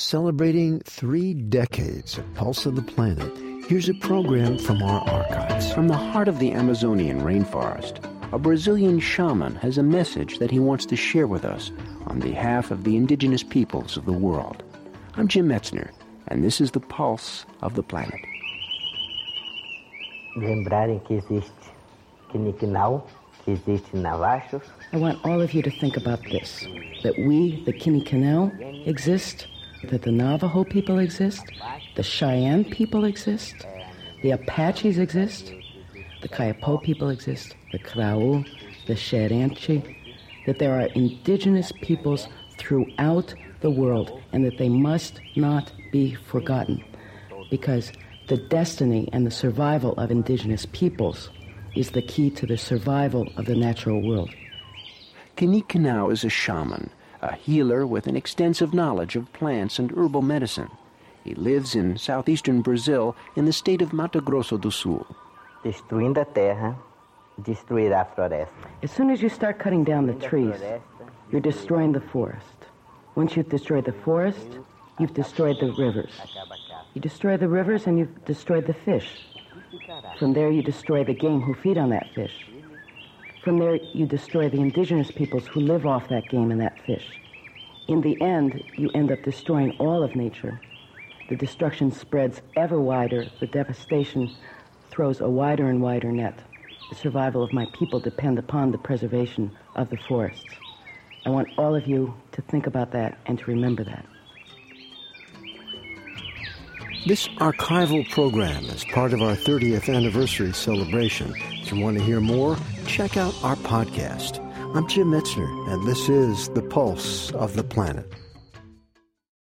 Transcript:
Celebrating three decades of Pulse of the Planet Here's a program from our archives. From the heart of the Amazonian rainforest, a Brazilian shaman has a message that he wants to share with us on behalf of the indigenous peoples of the world. I'm Jim Metzner, and this is the pulse of the planet. Lembrarem que existe Kinikinau, que existe Navachos. I want all of you to think about this that we, the Kinikinau, exist, that the Navajo people exist, the Cheyenne people exist, the Apaches exist, the Kayapo people exist, the Krau, the Xerente, that there are indigenous peoples throughout the world and that they must not be forgotten because the destiny and the survival of indigenous peoples is the key to the survival of the natural world. Kinikinau is a shaman, a healer with an extensive knowledge of plants and herbal medicine. He lives in southeastern Brazil in the state of Mato Grosso do Sul. Destruindo a terra, destruirá a floresta. As soon as you start cutting down the trees, you're destroying the forest. Once you've destroyed the forest, you've destroyed the rivers. You destroy the rivers and you've destroyed the fish. From there, you destroy the game who feed on that fish. From there, you destroy the indigenous peoples who live off that game and that fish. In the end, you end up destroying all of nature. The destruction spreads ever wider. The devastation throws a wider and wider net. The survival of my people depend upon the preservation of the forests. I want all of you to think about that and to remember that. This archival program is part of our 30th anniversary celebration. If you want to hear more, check out our podcast. I'm Jim Metzner, and this is The Pulse of the Planet.